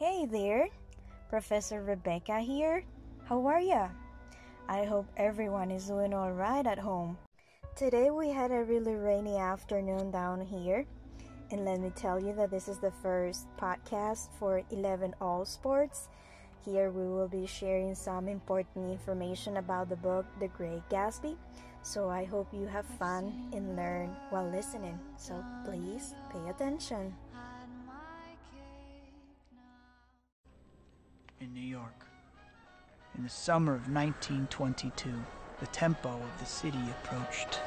Hey there, Professor Rebecca here. How are ya? I hope everyone is doing alright at home. Today we had a really rainy afternoon down here, and let me tell you that this is the first podcast for 11 All Sports. Here we will be sharing some important information about the book The Great Gatsby. So I hope you have fun and learn while listening. So please pay attention. In New York. In the summer of 1922, the tempo of the city approached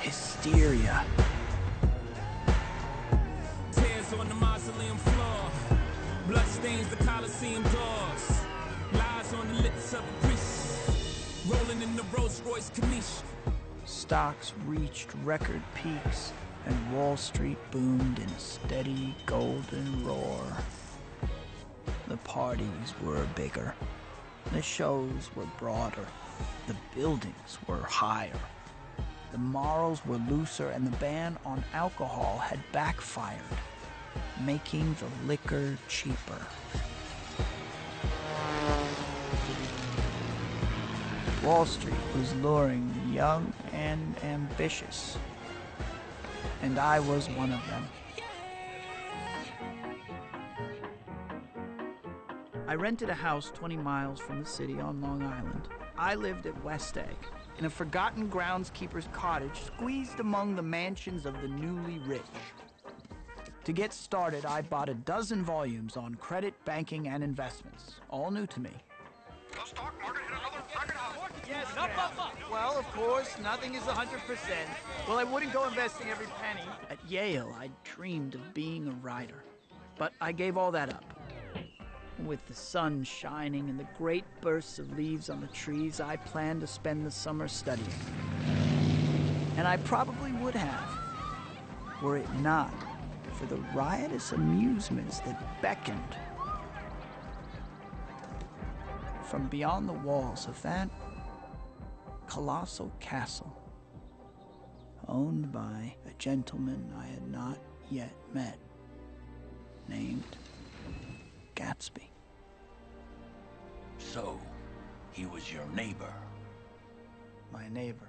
hysteria. Tears on the mausoleum floor. Blood stains the Coliseum doors. Lies on the lips of a priest. Rolling in the Rolls Royce Corniche. Stocks reached record peaks, and Wall Street boomed in a steady golden roar. The parties were bigger. The shows were broader. The buildings were higher. The morals were looser, and the ban on alcohol had backfired, making the liquor cheaper. Wall Street was luring young and ambitious, and I was one of them. I rented a house 20 miles from the city on Long Island. I lived at West Egg, in a forgotten groundskeeper's cottage squeezed among the mansions of the newly rich. To get started, I bought a dozen volumes on credit, banking, and investments, all new to me. The stock market hit another record high. Yes, Well, of course, nothing is 100%. Well, I wouldn't go investing every penny. At Yale, I dreamed of being a writer. But I gave all that up. With the sun shining and the great bursts of leaves on the trees, I planned to spend the summer studying. And I probably would have, were it not for the riotous amusements that beckoned from beyond the walls of that colossal castle, owned by a gentleman I had not yet met, named Gatsby. So, he was your neighbor. My neighbor.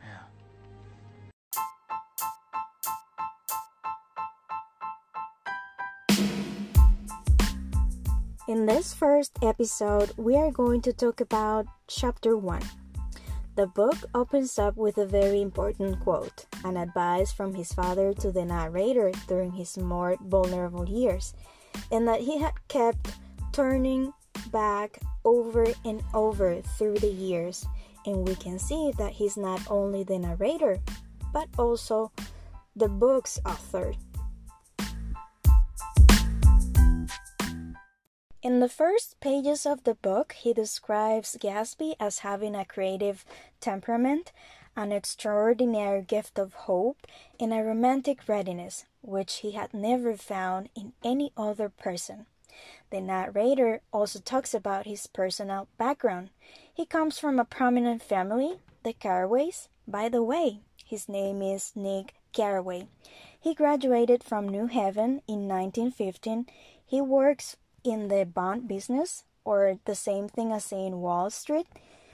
Yeah. In this first episode, we are going to talk about chapter 1. The book opens up with a very important quote, an advice from his father to the narrator during his more vulnerable years, and that he had kept turning back over and over through the years. And we can see that he's not only the narrator, but also the book's author. In the first pages of the book, he describes Gatsby as having a creative temperament, an extraordinary gift of hope, and a romantic readiness, which he had never found in any other person. The narrator also talks about his personal background. He comes from a prominent family, the Carraways. By the way, his name is Nick Carraway. He graduated from New Haven in 1915. He works in the bond business, or the same thing as saying Wall Street,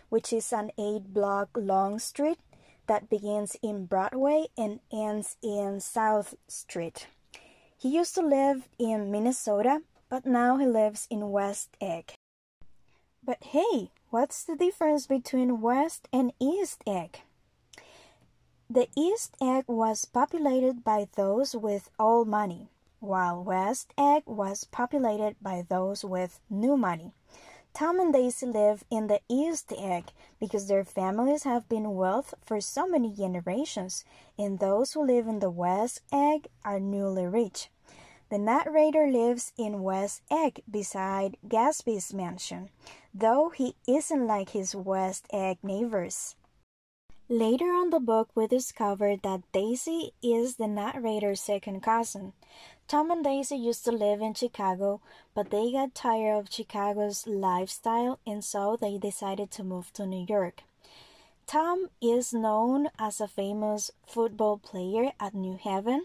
which is an eight block long street that begins in Broadway and ends in South Street. He used to live in Minnesota, but now he lives in West Egg. But hey, what's the difference between West and East Egg? The East Egg was populated by those with old money, while West Egg was populated by those with new money. Tom and Daisy live in the East Egg because their families have been wealth for so many generations, and those who live in the West Egg are newly rich. The narrator lives in West Egg beside Gatsby's mansion, though he isn't like his West Egg neighbors. Later on the book, we discover that Daisy is the narrator's second cousin. Tom and Daisy used to live in Chicago, but they got tired of Chicago's lifestyle and so they decided to move to New York. Tom is known as a famous football player at New Haven,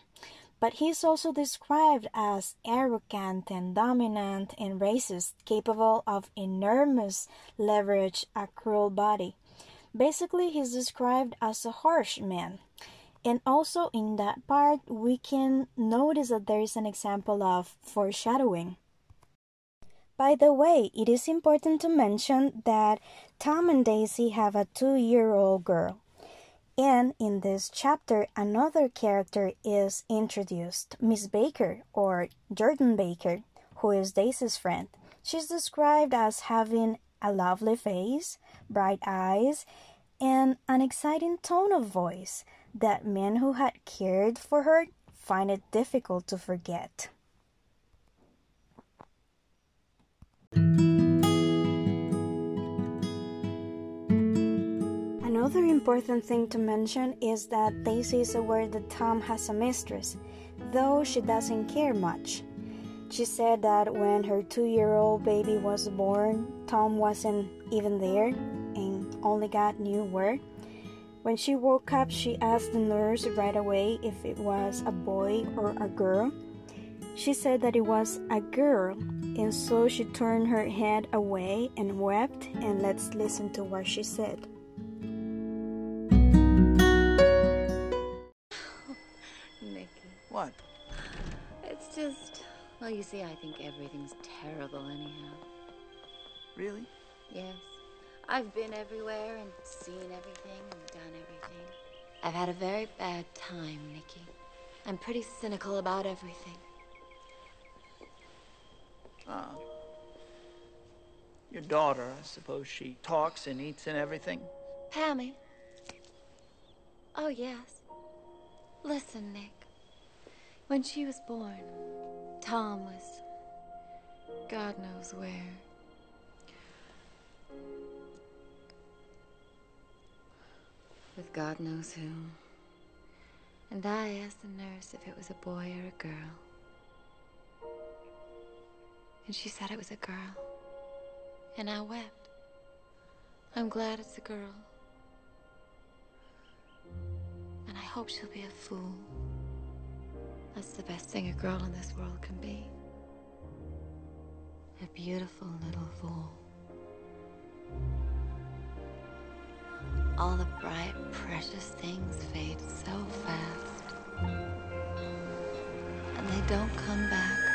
but he's also described as arrogant and dominant and racist, capable of enormous leverage, a cruel body. Basically, he's described as a harsh man. And also in that part, we can notice that there is an example of foreshadowing. By the way, it is important to mention that Tom and Daisy have a two year old girl. And in this chapter, another character is introduced Miss Baker, or Jordan Baker, who is Daisy's friend. She's described as having a lovely face, bright eyes, and an exciting tone of voice that men who had cared for her find it difficult to forget. Another important thing to mention is that Daisy is aware that Tom has a mistress, though she doesn't care much. She said that when her two year old baby was born, Tom wasn't even there and only God knew where. When she woke up, she asked the nurse right away if it was a boy or a girl. She said that it was a girl, and so she turned her head away and wept. And let's listen to what she said. Nicky, What? it's just. Well, you see, I think everything's terrible anyhow. Really? Yes. I've been everywhere and seen everything and done everything. I've had a very bad time, Nicky. I'm pretty cynical about everything. Ah. Your daughter, I suppose she talks and eats and everything? Pammy. Oh, yes. Listen, Nick. When she was born, Tom was. God knows where. With God knows who. And I asked the nurse if it was a boy or a girl. And she said it was a girl. And I wept. I'm glad it's a girl. And I hope she'll be a fool. That's the best thing a girl in this world can be. A beautiful little fool. All the bright, precious things fade so fast. And they don't come back.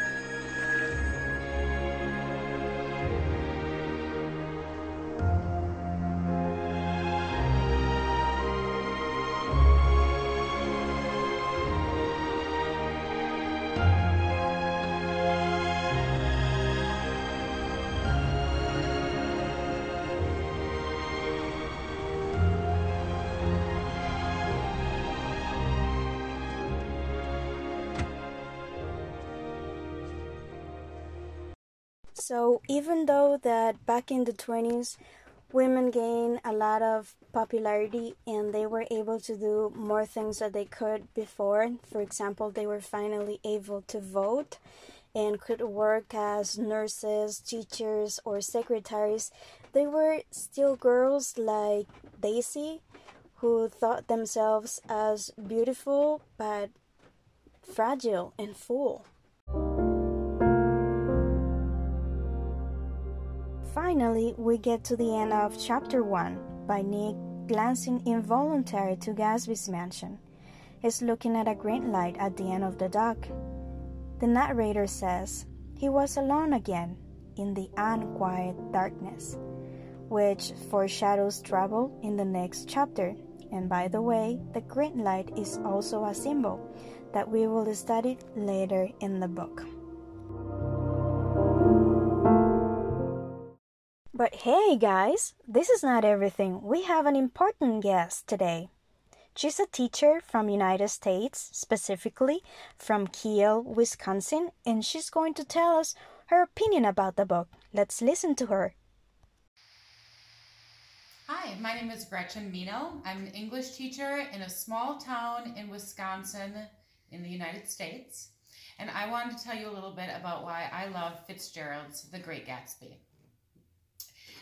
So even though that back in the 20s women gained a lot of popularity and they were able to do more things that they could before, for example, they were finally able to vote and could work as nurses, teachers, or secretaries, they were still girls like Daisy who thought themselves as beautiful but fragile and full. Finally, we get to the end of chapter 1 by Nick glancing involuntarily to Gatsby's mansion. He's looking at a green light at the end of the dock. The narrator says he was alone again in the unquiet darkness, which foreshadows trouble in the next chapter. And by the way, the green light is also a symbol that we will study later in the book. But hey guys, this is not everything. We have an important guest today. She's a teacher from United States, specifically from Kiel, Wisconsin, and she's going to tell us her opinion about the book. Let's listen to her. Hi, my name is Gretchen Mino. I'm an English teacher in a small town in Wisconsin in the United States. And I wanted to tell you a little bit about why I love Fitzgerald's The Great Gatsby.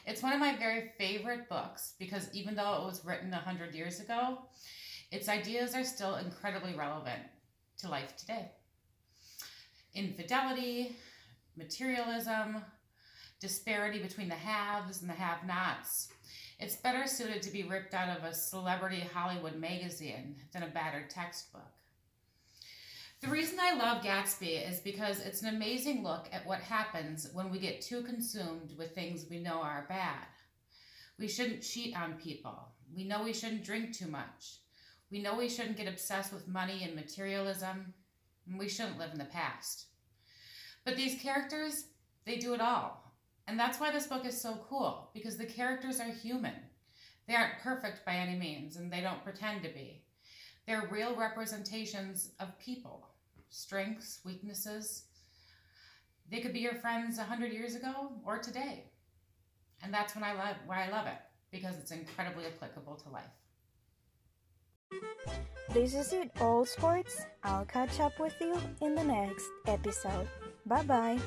It's one of my very favorite books because even though it was written 100 years ago, its ideas are still incredibly relevant. to life today. Infidelity, materialism, disparity between the haves and the have nots. It's better suited to be ripped out of a celebrity Hollywood magazine than a battered textbook. The reason I love Gatsby is because it's an amazing look at what happens when we get too consumed with things we know are bad. We shouldn't cheat on people. We know we shouldn't drink too much. We know we shouldn't get obsessed with money and materialism. And we shouldn't live in the past. But these characters, they do it all. And that's why this book is so cool, because the characters are human. They aren't perfect by any means, and they don't pretend to be. They're real representations of people strengths, weaknesses. They could be your friends 100 years ago or today. And that's when I love why I love it because it's incredibly applicable to life. This is it, all sports. I'll catch up with you in the next episode. Bye bye.